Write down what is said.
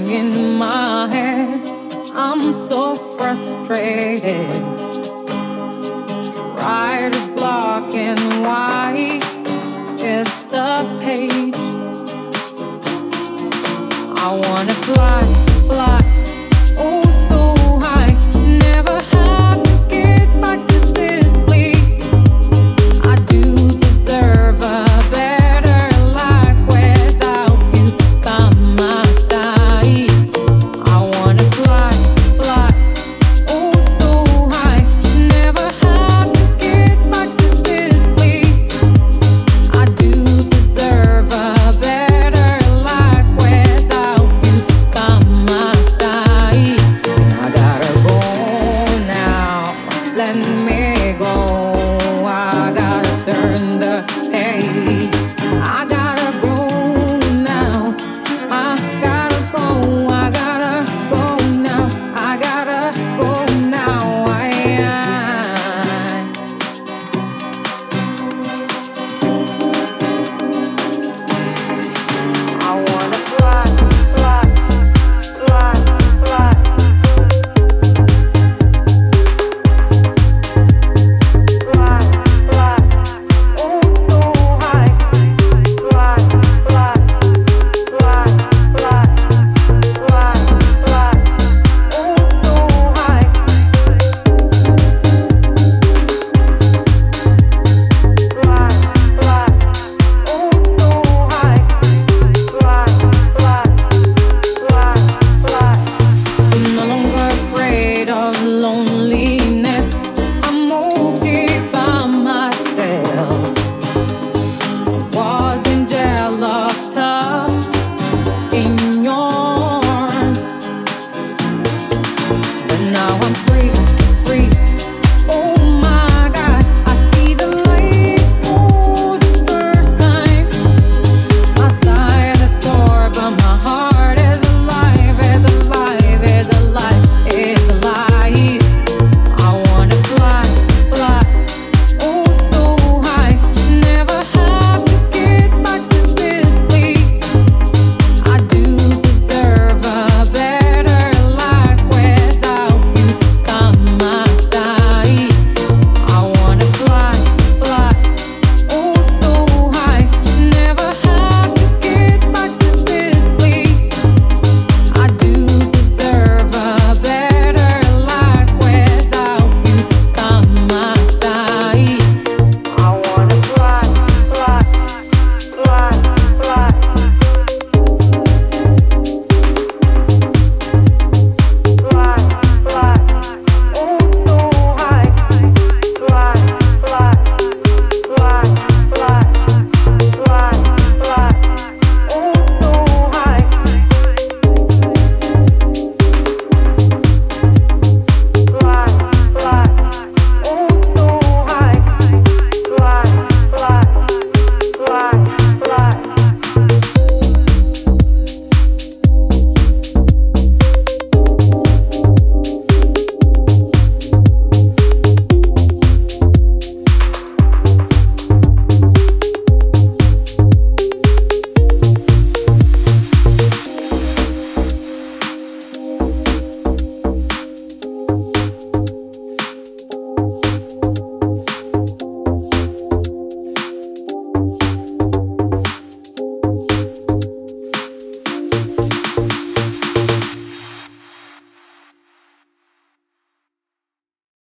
in my head. I'm so frustrated. Writer's blocking.